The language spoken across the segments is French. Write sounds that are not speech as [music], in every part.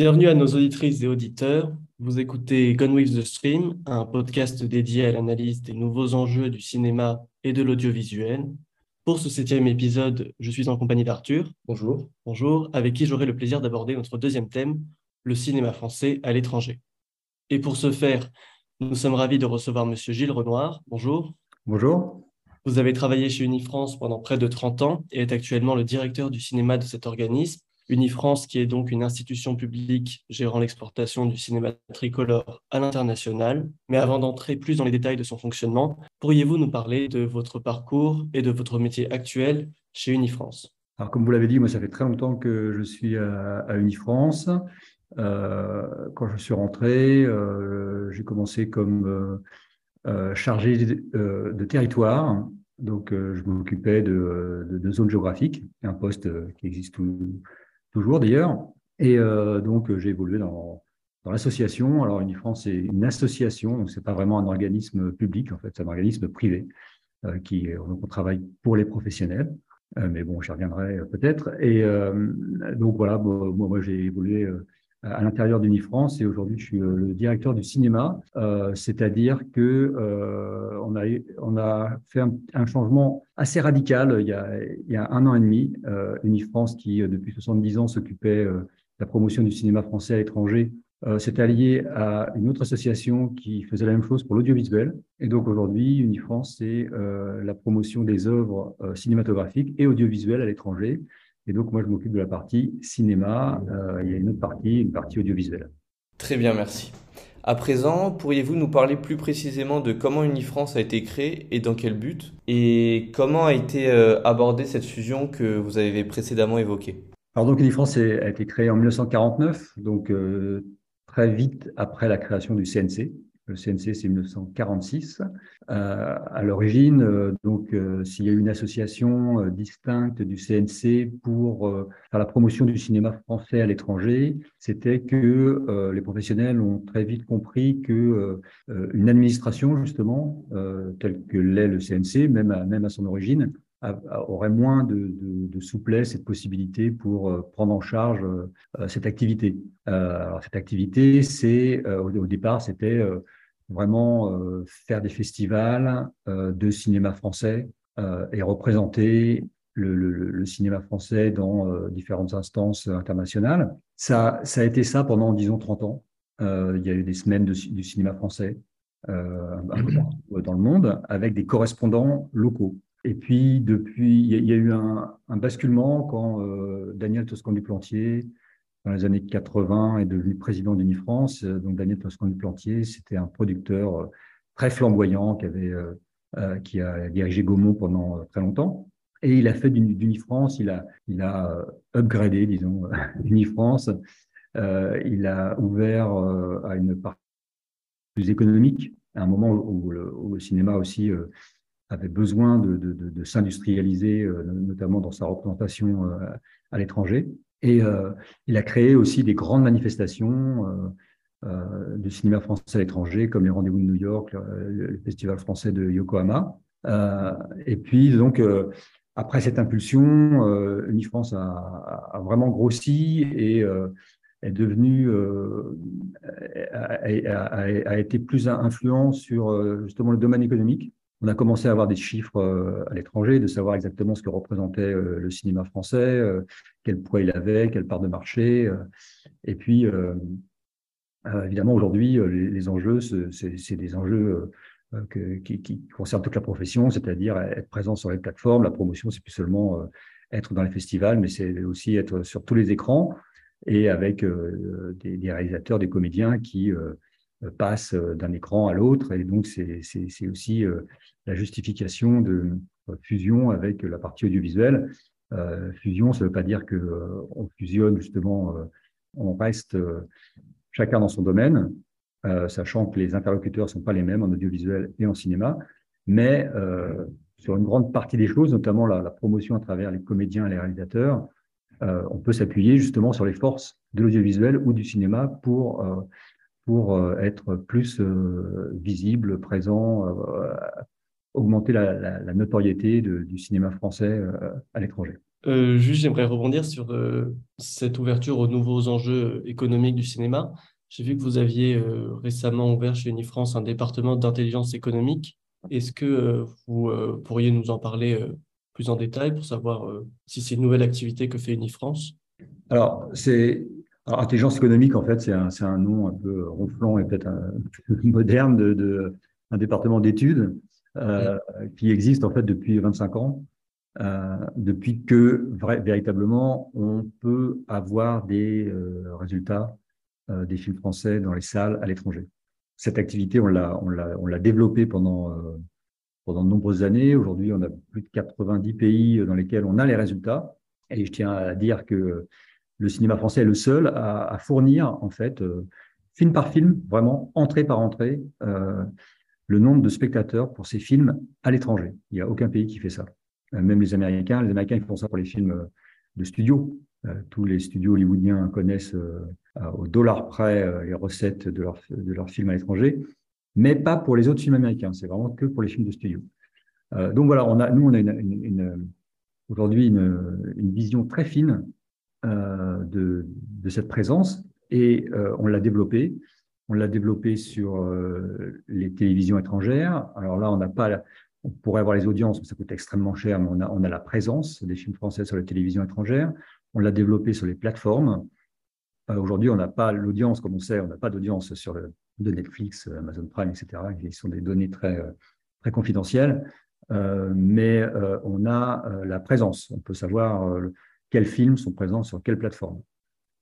Bienvenue à nos auditrices et auditeurs. Vous écoutez Gone with the Stream, un podcast dédié à l'analyse des nouveaux enjeux du cinéma et de l'audiovisuel. Pour ce septième épisode, je suis en compagnie d'Arthur. Bonjour. Bonjour, avec qui j'aurai le plaisir d'aborder notre deuxième thème, le cinéma français à l'étranger. Et pour ce faire, nous sommes ravis de recevoir Monsieur Gilles Renoir. Bonjour. Bonjour. Vous avez travaillé chez Unifrance pendant près de 30 ans et êtes actuellement le directeur du cinéma de cet organisme. Unifrance, qui est donc une institution publique gérant l'exportation du cinéma tricolore à l'international. Mais avant d'entrer plus dans les détails de son fonctionnement, pourriez-vous nous parler de votre parcours et de votre métier actuel chez Unifrance? Alors, comme vous l'avez dit, moi, ça fait très longtemps que je suis à, Unifrance. Euh, quand je suis rentré, euh, j'ai commencé comme euh, chargé de, territoire. Donc, je m'occupais de, de, zones géographiques, un poste qui existe tout, toujours d'ailleurs. Et euh, donc, j'ai évolué dans, dans l'association. Alors, Unifrance, c'est une association, donc ce n'est pas vraiment un organisme public, en fait, c'est un organisme privé euh, qui, donc on travaille pour les professionnels. Euh, mais bon, j'y reviendrai peut-être. Et donc, voilà, moi, moi j'ai évolué à l'intérieur d'Unifrance et aujourd'hui je suis le directeur du cinéma, euh, c'est-à-dire que euh, on, a, on a fait un, changement assez radical il y a, il y a un an et demi. Euh, Unifrance qui depuis 70 ans s'occupait de la promotion du cinéma français à l'étranger s'est allié à une autre association qui faisait la même chose pour l'audiovisuel. Et donc aujourd'hui, Unifrance, c'est la promotion des œuvres cinématographiques et audiovisuelles à l'étranger. Et donc, moi, je m'occupe de la partie cinéma. Euh, il y a une autre partie, une partie audiovisuelle. Très bien, merci. À présent, pourriez-vous nous parler plus précisément de comment Unifrance a été créée et dans quel but? Et comment a été euh, abordée cette fusion que vous avez précédemment évoquée? Alors, donc, Unifrance a été créée en 1949, donc euh, très vite après la création du CNC. Le CNC, c'est 1946. Euh, à l'origine, euh, donc, euh, s'il y a eu une association distincte du CNC pour faire la promotion du cinéma français à l'étranger, c'était que les professionnels ont très vite compris que une administration, justement, telle que l'est le CNC, même à, même à son origine, aurait moins de, de, souplesse et de possibilités pour prendre en charge cette activité. cette activité, c'est au, départ, c'était vraiment euh, faire des festivals euh, de cinéma français euh, et représenter le, cinéma français dans différentes instances internationales. Ça, ça a été ça pendant, disons, 30 ans. il y a eu des semaines de, du cinéma français dans le monde avec des correspondants locaux. Et puis, depuis, il y a, eu un, un basculement quand Daniel Toscan-du-Plantier dans les années 80 est devenu président d'Unifrance. Euh, donc Daniel Toscan-du-Plantier, c'était un producteur euh, très flamboyant qui, avait, euh, qui a dirigé Gaumont pendant très longtemps. Et il a fait d'Unifrance, il a, il a upgradé, disons, [laughs] Unifrance. il a ouvert à une partie plus économique, à un moment où le, cinéma aussi avait besoin de, de s'industrialiser, notamment dans sa représentation à l'étranger. Et euh, il a créé aussi des grandes manifestations euh, euh, de cinéma français à l'étranger, comme les Rendez-vous de New York, le, Festival français de Yokohama. et puis, donc, après cette impulsion, Unifrance a, a, vraiment grossi et est devenu, a, a, été plus influent sur justement le domaine économique on a commencé à avoir des chiffres euh, à l'étranger, de savoir exactement ce que représentait euh, le cinéma français, euh, quel poids il avait, quelle part de marché. Et puis, évidemment, aujourd'hui, les, enjeux, c'est des enjeux qui, concernent toute la profession, c'est-à-dire être présent sur les plateformes. La promotion, c'est plus seulement être dans les festivals, mais c'est aussi être sur tous les écrans et avec des, réalisateurs, des comédiens qui passe euh, d'un écran à l'autre. Et donc, c'est aussi euh, la justification de fusion avec la partie audiovisuelle. fusion, ça ne veut pas dire qu'on fusionne justement, on reste chacun dans son domaine, sachant que les interlocuteurs ne sont pas les mêmes en audiovisuel et en cinéma, mais sur une grande partie des choses, notamment la, promotion à travers les comédiens et les réalisateurs, on peut s'appuyer justement sur les forces de l'audiovisuel ou du cinéma pour pour euh, être plus euh, visible, présent euh, augmenter la, notoriété du cinéma français à l'étranger. juste, j'aimerais rebondir sur cette ouverture aux nouveaux enjeux économiques du cinéma. J'ai vu que vous aviez récemment ouvert chez Unifrance un département d'intelligence économique. Est-ce que vous pourriez nous en parler plus en détail pour savoir si c'est une nouvelle activité que fait Unifrance? Alors, c'est alors, intelligence économique, en fait, c'est un, un, nom un peu ronflant et peut-être [laughs] moderne de, de un département d'études euh, qui existe en fait depuis 25 ans, euh, depuis que véritablement on peut avoir des euh, résultats des films français dans les salles à l'étranger. Cette activité, on l'a, développée pendant pendant de nombreuses années. Aujourd'hui, on a plus de 90 pays dans lesquels on a les résultats. Et je tiens à dire que le cinéma français est le seul à, fournir, en fait, euh, film par film, vraiment entrée par entrée, euh, le nombre de spectateurs pour ces films à l'étranger. Il n'y a aucun pays qui fait ça. Euh, même les Américains, les Américains ils font ça pour les films de studio. tous les studios hollywoodiens connaissent au dollar près les recettes de, leur, de leurs films à l'étranger, mais pas pour les autres films américains. C'est vraiment que pour les films de studio. donc voilà, nous, on a une, aujourd'hui une, vision très fine de, de, cette présence et euh, on l'a développé. On l'a développé sur euh, les télévisions étrangères. Alors là, on n'a pas, on pourrait avoir les audiences, mais ça coûte extrêmement cher, mais on a, on a la présence des films français sur les télévisions étrangères. On l'a développé sur les plateformes. Aujourd'hui, on n'a pas l'audience, comme on sait, on n'a pas d'audience sur le, de Netflix, Amazon Prime, etc. Ils sont des données très, très confidentielles. Euh, mais euh, on a euh, la présence. On peut savoir quels films sont présents sur quelle plateforme.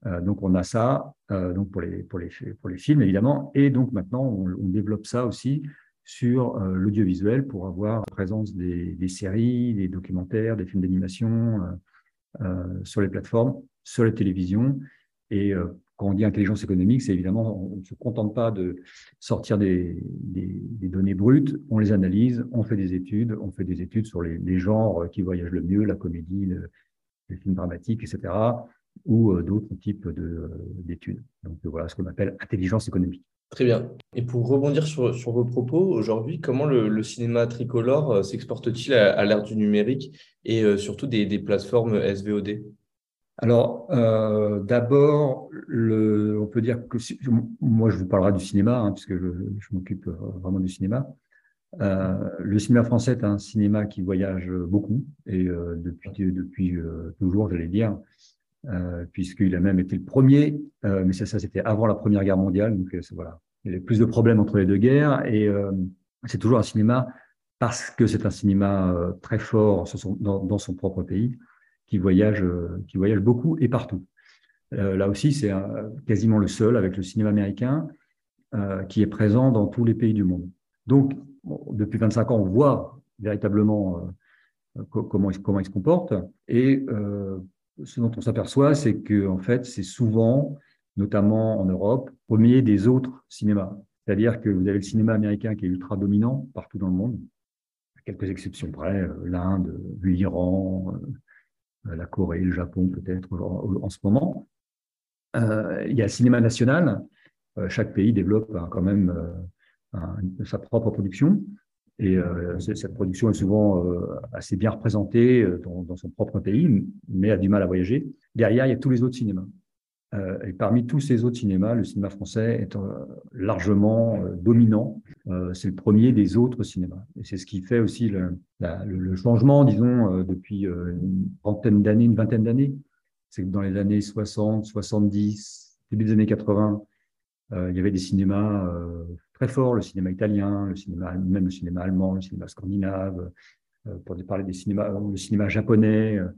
Euh, donc on a ça euh, donc pour, les, pour, les, pour les films évidemment, et donc maintenant on, développe ça aussi sur euh, l'audiovisuel pour avoir la présence des, des, séries, des documentaires, des films d'animation sur les plateformes, sur les télévisions. Et quand on dit intelligence économique, c'est évidemment, on ne se contente pas de sortir des, des, des, données brutes, on les analyse, on fait des études, on fait des études sur les, les genres qui voyagent le mieux, la comédie, le, les films dramatiques, etc., ou euh, d'autres types euh, d'études. Donc voilà ce qu'on appelle intelligence économique. Très bien. Et pour rebondir sur, sur vos propos, aujourd'hui, comment le, cinéma tricolore euh, s'exporte-t-il à, l'ère du numérique et surtout des, des, plateformes SVOD alors, euh, d'abord, on peut dire que moi, je vous parlerai du cinéma, hein, puisque je, je m'occupe vraiment du cinéma. Euh, le cinéma français est un cinéma qui voyage beaucoup et euh, depuis, depuis euh, toujours, j'allais dire, puisqu'il a même été le premier, mais ça, ça c'était avant la Première Guerre mondiale, donc voilà, il y avait plus de problèmes entre les deux guerres et c'est toujours un cinéma parce que c'est un cinéma très fort dans, dans, son propre pays qui voyage, qui voyage beaucoup et partout. là aussi, c'est quasiment le seul avec le cinéma américain qui est présent dans tous les pays du monde. Donc, depuis 25 ans, on voit véritablement euh, comment, il, comment il se comporte. Et euh, ce dont on s'aperçoit, c'est que en fait, c'est souvent, notamment en Europe, premier des autres cinémas. C'est-à-dire que vous avez le cinéma américain qui est ultra dominant partout dans le monde, à quelques exceptions près, euh, l'Inde, l'Iran, la Corée, le Japon peut-être en, ce moment. il y a le cinéma national. chaque pays développe hein, quand même sa propre production. Et euh, cette production est souvent euh, assez bien représentée euh, dans, son propre pays, mais a du mal à voyager. Derrière, il y a tous les autres cinémas. Et parmi tous ces autres cinémas, le cinéma français est largement dominant. c'est le premier des autres cinémas. Et c'est ce qui fait aussi le, le, changement, disons, depuis une trentaine d'années, une vingtaine d'années. C'est que dans les années 60, 70, début des années 80, il y avait des cinémas très fort, le cinéma italien, le cinéma, même le cinéma allemand, le cinéma scandinave, euh, pour parler des cinémas, le cinéma japonais. Euh,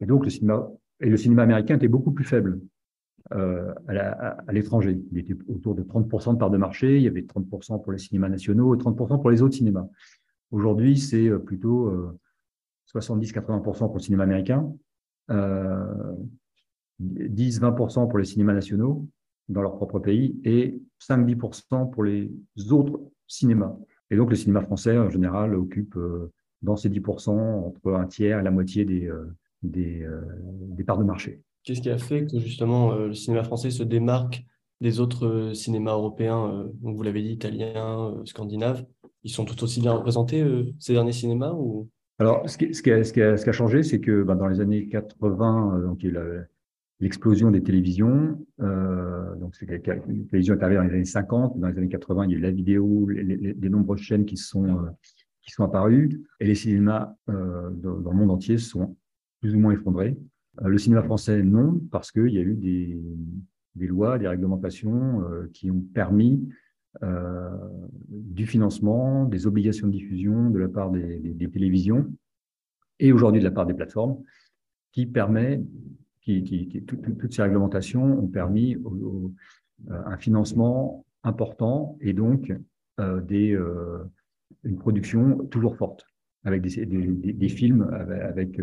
et donc, le cinéma, et le cinéma américain était beaucoup plus faible euh, à l'étranger. Il était autour de 30% de part de marché, il y avait 30% pour les cinémas nationaux et 30% pour les autres cinémas. Aujourd'hui, c'est plutôt 70-80% pour le cinéma américain, 10-20% pour les cinémas nationaux dans leur propre pays et 5-10% pour les autres cinémas. Et donc le cinéma français, en général, occupe euh, dans ces 10% entre un tiers et la moitié des, euh, des, euh, des parts de marché. Qu'est-ce qui a fait que justement le cinéma français se démarque des autres cinémas européens, donc vous l'avez dit, italiens, scandinaves ils sont tout aussi bien représentés, ces derniers cinémas ou... Alors, ce qui, ce, qui a, ce, qui a, ce qui a, changé, c'est que ben, dans les années 80, donc, il y a l'explosion des télévisions. Euh, donc, c'est la télévision est arrivée dans les années 50. Dans les années 80, il y a eu la vidéo, les, nombreuses chaînes qui sont, euh, qui sont apparues. Et les cinémas euh, dans, le monde entier sont plus ou moins effondrés. Le cinéma français, non, parce qu'il y a eu des, des lois, des réglementations qui ont permis du financement, des obligations de diffusion de la part des, des télévisions et aujourd'hui de la part des plateformes, qui permet qui, qui, qui tout, toutes ces réglementations ont permis au, au, euh, un financement important et donc euh, des, euh, une production toujours forte avec des, des, des films avec, avec,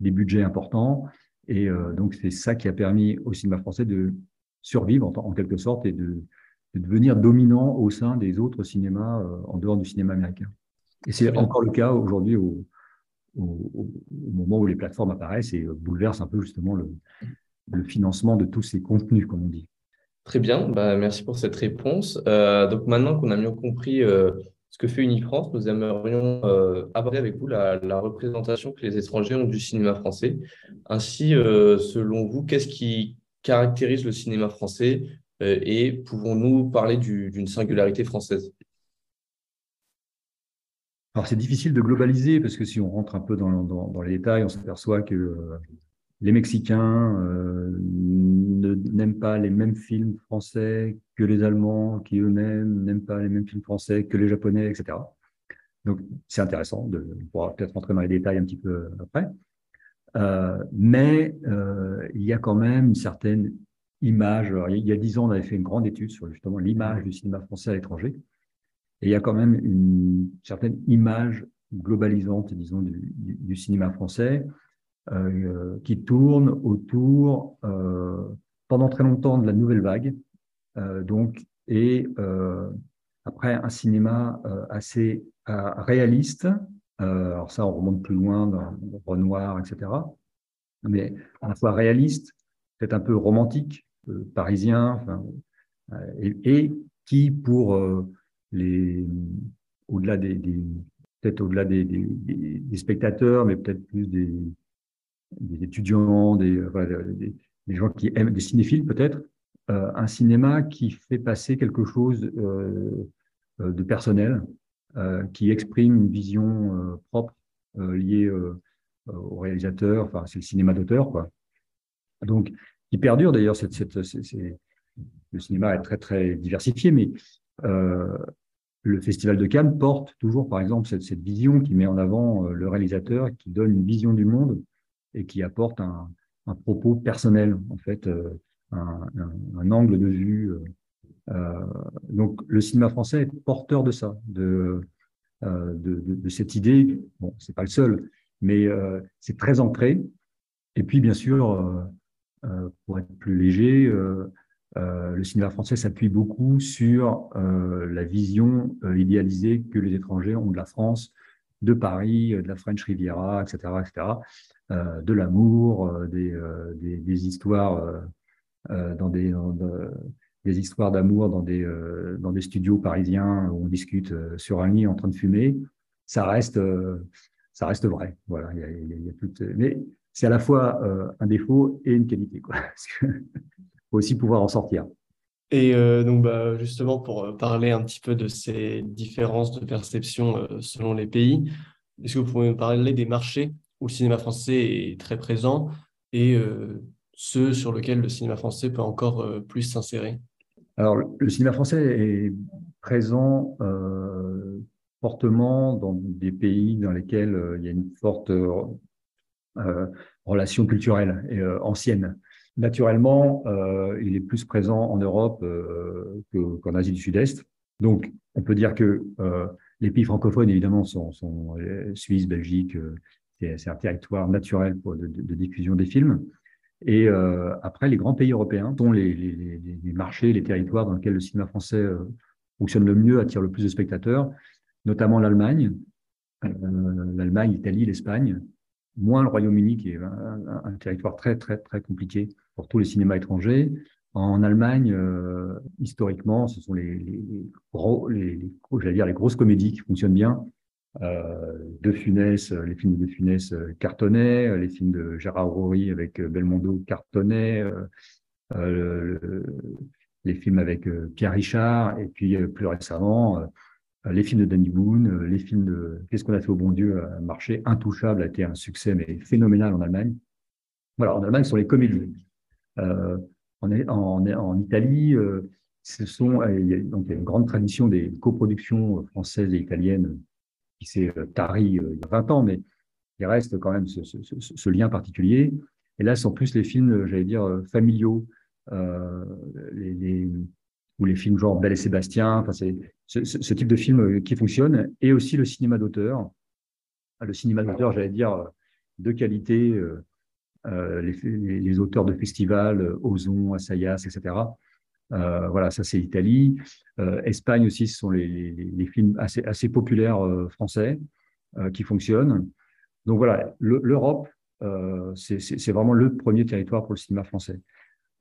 des budgets importants. Et euh, donc, c'est ça qui a permis au cinéma français de survivre en, en quelque sorte et de, de, devenir dominant au sein des autres cinémas en dehors du cinéma américain. Et c'est encore le cas aujourd'hui au, au, moment où les plateformes apparaissent et bouleversent un peu justement le, financement de tous ces contenus, comme on dit. Très bien, bah, merci pour cette réponse. Euh, donc maintenant qu'on a mieux compris euh, ce que fait Unifrance, nous aimerions euh, aborder avec vous la, représentation que les étrangers ont du cinéma français. Ainsi, euh, selon vous, qu'est-ce qui caractérise le cinéma français euh, et pouvons-nous parler d'une singularité française? Alors c'est difficile de globaliser parce que si on rentre un peu dans, les détails, on s'aperçoit que euh, les Mexicains euh, n'aiment pas les mêmes films français que les Allemands, qui eux-mêmes n'aiment pas les mêmes films français que les Japonais, etc. Donc c'est intéressant, de, on pourra peut-être rentrer dans les détails un petit peu après. Euh, mais il y a quand même une certaine image. Il y a dix ans, on avait fait une grande étude sur justement l'image du cinéma français à l'étranger. Et il y a quand même une certaine image globalisante, disons, du, cinéma français euh, qui tourne autour, euh, pendant très longtemps, de la nouvelle vague. Euh, donc, et après, un cinéma assez réaliste. alors ça, on remonte plus loin dans Renoir, etc. Mais à la fois réaliste, peut-être un peu romantique, parisien, et, qui, pour au-delà des, peut-être au-delà des, spectateurs, mais peut-être plus des, étudiants, des, gens qui aiment, des cinéphiles peut-être, euh, un cinéma qui fait passer quelque chose euh, de personnel, euh, qui exprime une vision euh, propre euh, liée au réalisateur, enfin c'est le cinéma d'auteur, quoi. Donc, qui perdure d'ailleurs, cette, le cinéma est très très diversifié, mais euh, le Festival de Cannes porte toujours, par exemple, cette, vision qui met en avant euh, le réalisateur, qui donne une vision du monde et qui apporte un, propos personnel, en fait, euh, un, angle de vue. Euh, donc, le cinéma français est porteur de ça, de cette idée. Bon, c'est pas le seul, mais c'est très ancré. Et puis, bien sûr, pour être plus léger, euh, le cinéma français s'appuie beaucoup sur euh, la vision euh, idéalisée que les étrangers ont de la France, de Paris, de la French Riviera, etc., etc., de l'amour, des, histoires dans des, histoires d'amour dans des studios parisiens où on discute sur un lit en train de fumer. Ça reste ça reste vrai. Voilà, il y a, y mais c'est à la fois un défaut et une qualité, quoi. [laughs] faut aussi pouvoir en sortir. Et euh, donc, bah, justement, pour euh, parler un petit peu de ces différences de perception euh, selon les pays, est-ce que vous pouvez me parler des marchés où le cinéma français est très présent et euh, ceux sur lesquels le cinéma français peut encore plus s'insérer? Alors, le cinéma français est présent fortement dans des pays dans lesquels il y a une forte relation culturelle et ancienne. Naturellement, euh, il est plus présent en Europe euh, qu'en Asie du Sud-Est. Donc, on peut dire que euh, les pays francophones, évidemment, sont, Suisse, Belgique. C'est un territoire naturel de, diffusion des films. Et après, les grands pays européens sont les, marchés, les territoires dans lesquels le cinéma français fonctionne le mieux, attire le plus de spectateurs, notamment l'Allemagne, l'Allemagne, l'Italie, l'Espagne, moins le Royaume-Uni, qui est un, un, territoire très, très, très compliqué pour tous les cinémas étrangers, En Allemagne, euh, historiquement, ce sont les, gros, dire les grosses comédies qui fonctionnent bien. Euh, de Funès, les films de Funès cartonnaient, les films de Gérard Rory avec Belmondo cartonnaient, euh, les films avec Pierre Richard, et puis plus récemment, les films de Danny Boone, les films de Qu'est-ce qu'on a fait au bon Dieu a marché, Intouchable a été un succès mais phénoménal en Allemagne. Voilà, en Allemagne, ce sont les comédies. Euh, en, Italie, euh, ce sont, il y a, donc, une grande tradition des coproductions françaises et italiennes qui s'est tarie il y a 20 ans, mais il reste quand même ce, lien particulier. Et là, sont plus les films, j'allais dire, familiaux, euh, les, ou les films genre Belle et Sébastien. Enfin, c'est ce, type de film qui fonctionne. Et aussi le cinéma d'auteur. Le cinéma d'auteur, j'allais dire, de qualité. Euh, euh, les, les, auteurs de festivals, euh, Ozon, Assayas, etc. Euh, voilà, ça c'est l'Italie. Euh, Espagne aussi, ce sont les, films assez, populaires euh, français qui fonctionnent. Donc voilà, l'Europe, c'est vraiment le premier territoire pour le cinéma français.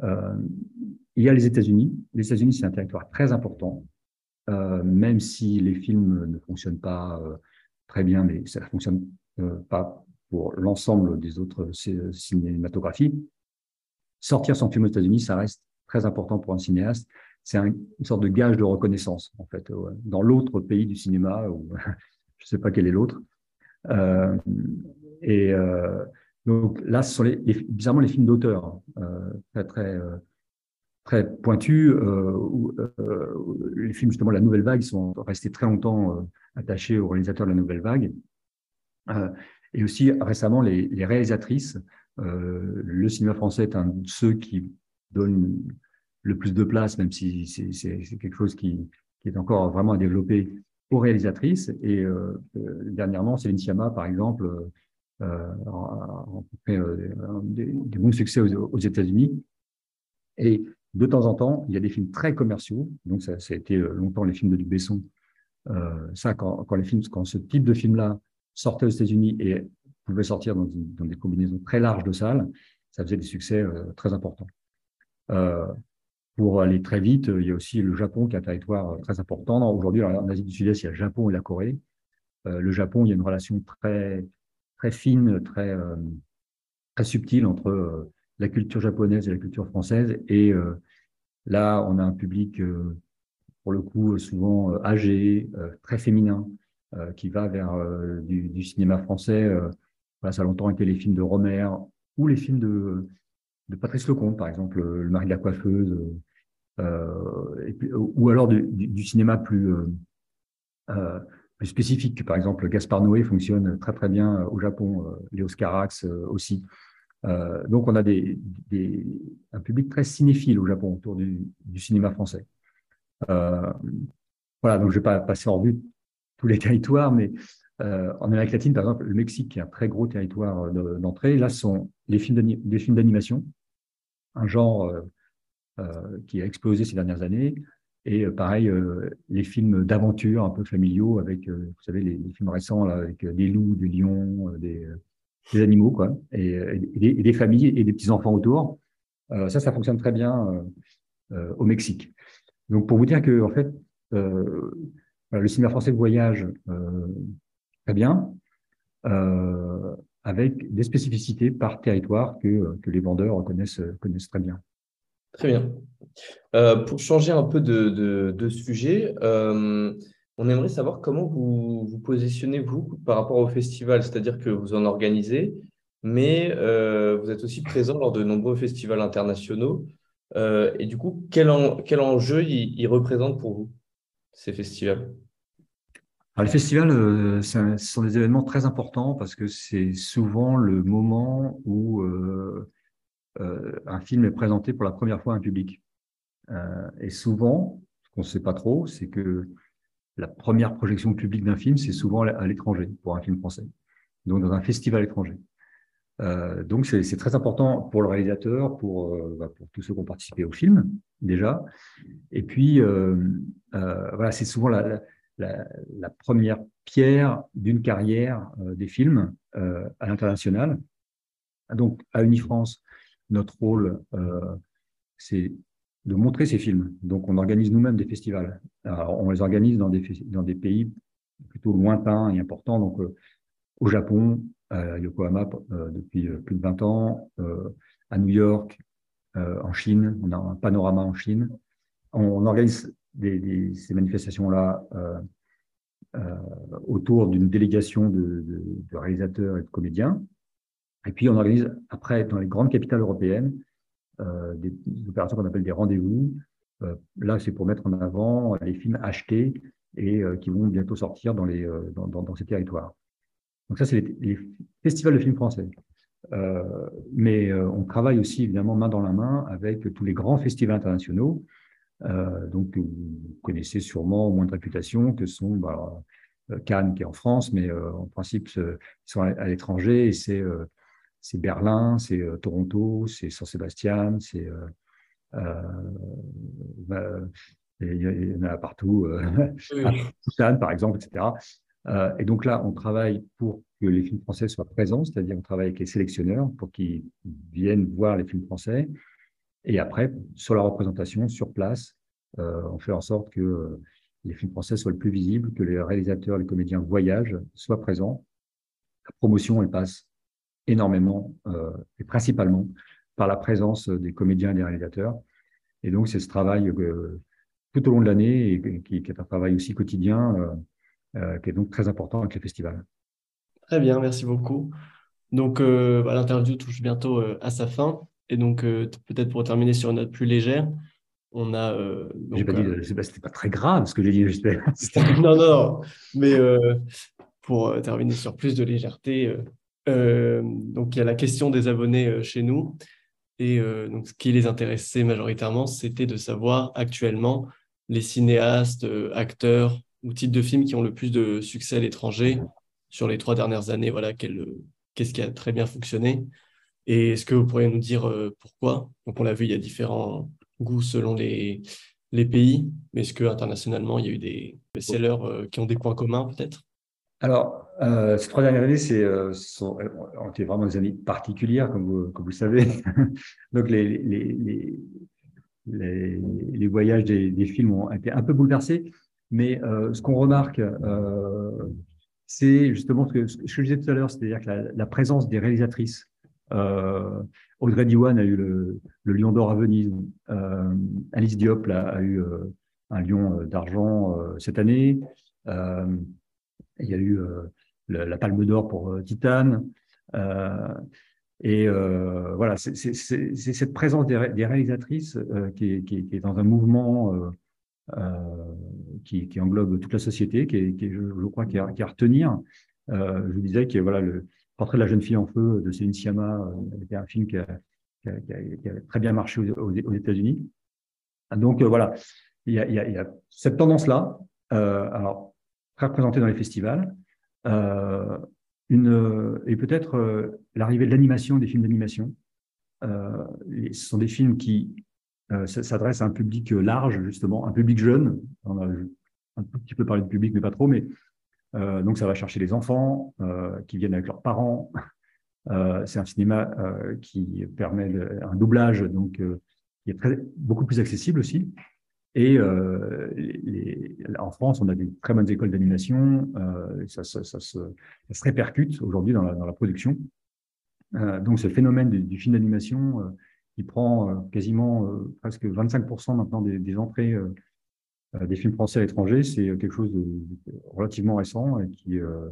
il y a les États-Unis. Les États-Unis, c'est un territoire très important, même si les films ne fonctionnent pas très bien, mais ça ne fonctionne pas pour l'ensemble des autres cinématographies. Sortir son film aux États-Unis, ça reste très important pour un cinéaste. C'est un, une sorte de gage de reconnaissance, en fait, dans l'autre pays du cinéma, ou [laughs] je ne sais pas quel est l'autre. Euh, et euh, donc là, ce sont bizarrement les films d'auteur, euh, très, très, euh, très pointus. Euh, où, euh, les films, justement, la Nouvelle Vague, sont restés très longtemps attachés aux réalisateurs de la Nouvelle Vague. Et aussi récemment, les, les réalisatrices. Euh, le cinéma français est un de ceux qui donne le plus de place, même si c'est quelque chose qui, qui, est encore vraiment à développer aux réalisatrices. Et euh, euh dernièrement, Céline Sciamma, par exemple, euh, a rencontré euh, des, bons succès aux, États-Unis. Et de temps en temps, il y a des films très commerciaux. Donc, ça, ça a été longtemps les films de Dubesson. Euh, ça, quand, quand, les films, quand ce type de film-là sortait aux États-Unis et pouvait sortir dans, des combinaisons très larges de salles, ça faisait des succès euh, très importants. Euh, pour aller très vite, il y a aussi le Japon qui est un territoire très important. Aujourd'hui, en Asie du Sud-Est, il y a le Japon et la Corée. Euh, le Japon, il y a une relation très, très fine, très, euh, très subtile entre euh, la culture japonaise et la culture française. Et là, on a un public, pour le coup, souvent âgé, très féminin, qui va vers du, du, cinéma français voilà, ça a longtemps été les films de Romer ou les films de, de Patrice Lecomte, par exemple, Le mari de la coiffeuse, euh, ou alors du, cinéma plus, euh, euh, spécifique. Par exemple, Gaspard Noé fonctionne très très bien au Japon, euh, Léo Scarax euh, aussi. Euh, donc on a des, un public très cinéphile au Japon autour du, du cinéma français. voilà, donc je vais pas passer en vue tous les territoires, mais euh, en Amérique latine, par exemple, le Mexique, qui est un très gros territoire euh, d'entrée, là, sont les films d'animation, un genre euh, qui a explosé ces dernières années. Et pareil, les films d'aventure un peu familiaux avec, vous savez, les, films récents là, avec des loups, des lions, des, animaux, quoi, et, des, et, des, familles et des petits-enfants autour. ça, ça fonctionne très bien au Mexique. Donc, pour vous dire que, en fait, le cinéma français voyage très bien, euh, avec des spécificités par territoire que, les vendeurs connaissent, très bien. Très bien. Euh, pour changer un peu de, sujet, euh, on aimerait savoir comment vous vous positionnez, vous, par rapport au festival, c'est-à-dire que vous en organisez, mais euh, vous êtes aussi présent lors de nombreux festivals internationaux. Euh, et du coup, quel, en, quel enjeu il représentent pour vous, ces festivals? Alors, les festivals, euh, ce sont des événements très importants parce que c'est souvent le moment où euh, euh, un film est présenté pour la première fois à un public. Et souvent, ce qu'on ne sait pas trop, c'est que la première projection publique d'un film, c'est souvent à l'étranger pour un film français, donc dans un festival étranger. Euh, donc c'est très important pour le réalisateur, pour, bah, pour tous ceux qui ont participé au film déjà. Et puis voilà, c'est souvent la, première pierre d'une carrière euh, des films euh, à l'international. Donc, à Unifrance, notre rôle, euh, c'est de montrer ces films. Donc, on organise nous-mêmes des festivals. Alors, on les organise dans des, dans des pays plutôt lointains et importants. Donc, au Japon, à Yokohama depuis plus de 20 ans, à New York, en Chine, on a un panorama en Chine. On, organise ces manifestations-là euh, autour d'une délégation de, réalisateurs et de comédiens. Et puis, on organise après, dans les grandes capitales européennes, euh, des, opérations qu'on appelle des rendez-vous. Euh, là, c'est pour mettre en avant les films achetés et qui vont bientôt sortir dans, les, dans ces territoires. Donc ça, c'est les, les, festivals de films français. Euh, mais on travaille aussi évidemment main dans la main avec tous les grands festivals internationaux euh, donc, vous connaissez sûrement au moins de réputation, que sont bah, euh, Cannes, qui est en France, mais euh, en principe, ils sont à, l'étranger, et c'est c'est Berlin, c'est Toronto, c'est San Sébastien, c'est bah, il y en a partout, [laughs] Busan par exemple, etc. Euh, et donc là, on travaille pour que les films français soient présents, c'est-à-dire on travaille avec les sélectionneurs pour qu'ils viennent voir les films français. Et après, sur la représentation, sur place, euh, on fait en sorte que euh, les films français soient le plus visibles, que les réalisateurs, les comédiens voyagent, soient présents. La promotion, elle passe énormément et principalement par la présence des comédiens et des réalisateurs. Et donc, c'est ce travail tout au long de l'année et qui, est un travail aussi quotidien, qui est donc très important avec les festivals. Très bien, merci beaucoup. Donc, bah, l'interview touche bientôt à sa fin. Et donc, euh, peut-être pour terminer sur une note plus légère, on a. Euh, j'ai pas dit, euh, c'était pas très grave ce que j'ai dit, j'espère. [laughs] non, non, non. Mais pour terminer sur plus de légèreté, donc il y a la question des abonnés chez nous. Et donc, ce qui les intéressait majoritairement, c'était de savoir actuellement les cinéastes, acteurs ou types de films qui ont le plus de succès à l'étranger sur les trois dernières années. Voilà, qu'est-ce qui a très bien fonctionné? Et est-ce que vous pourriez nous dire euh, pourquoi? Donc, on l'a vu, il y a différents goûts selon les, les pays, mais est-ce qu'internationalement, il y a eu des best-sellers euh, qui ont des points communs peut-être? Alors, euh, ces trois dernières années, c'est, sont, ont été vraiment des années particulières, comme vous, comme vous le savez. [laughs] Donc, les, les, les, les, voyages des, des, films ont été un peu bouleversés, mais ce qu'on remarque, c'est justement ce que, je disais tout à l'heure, c'est-à-dire que la, présence des réalisatrices euh, Audrey Diwan a eu le, Lion d'or à Venise. Euh, Alice Diop a eu euh, un lion d'argent cette année. il y a eu la, Palme d'or pour Titane. et voilà, c'est cette présence des, réalisatrices qui est, dans un mouvement qui, englobe toute la société, qui, je, crois, qui est, à retenir. je vous disais que voilà, le, Portrait de la jeune fille en feu de Céline Sciamma était euh, un film qui a, très bien marché aux, États-Unis. Donc euh, voilà, il y a, cette tendance-là, euh, alors très représentée dans les festivals, et peut-être l'arrivée de l'animation, des films d'animation. ce sont des films qui s'adressent à un public large, justement, un public jeune. On a un petit peu parlé de public, mais pas trop, mais euh, donc, ça va chercher les enfants euh, qui viennent avec leurs parents. Euh, c'est un cinéma qui permet un doublage, donc qui est très, beaucoup plus accessible aussi. Et en France, on a des très bonnes écoles d'animation. Ça, se, répercute aujourd'hui dans la, dans la, production. donc, ce phénomène du film d'animation qui prend quasiment presque 25% maintenant des, des entrées euh, des films français à l'étranger, c'est quelque chose de, relativement récent et qui, euh,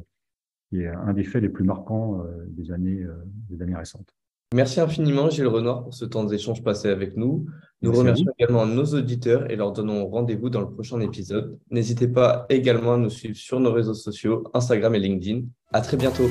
qui, est un des faits les plus marquants euh, des années, des années récentes. Merci infiniment, Gilles Renoir, pour ce temps d'échange passé avec nous. Nous remercions également nos auditeurs et leur donnons rendez-vous dans le prochain épisode. N'hésitez pas également à nous suivre sur nos réseaux sociaux, Instagram et LinkedIn. À très bientôt.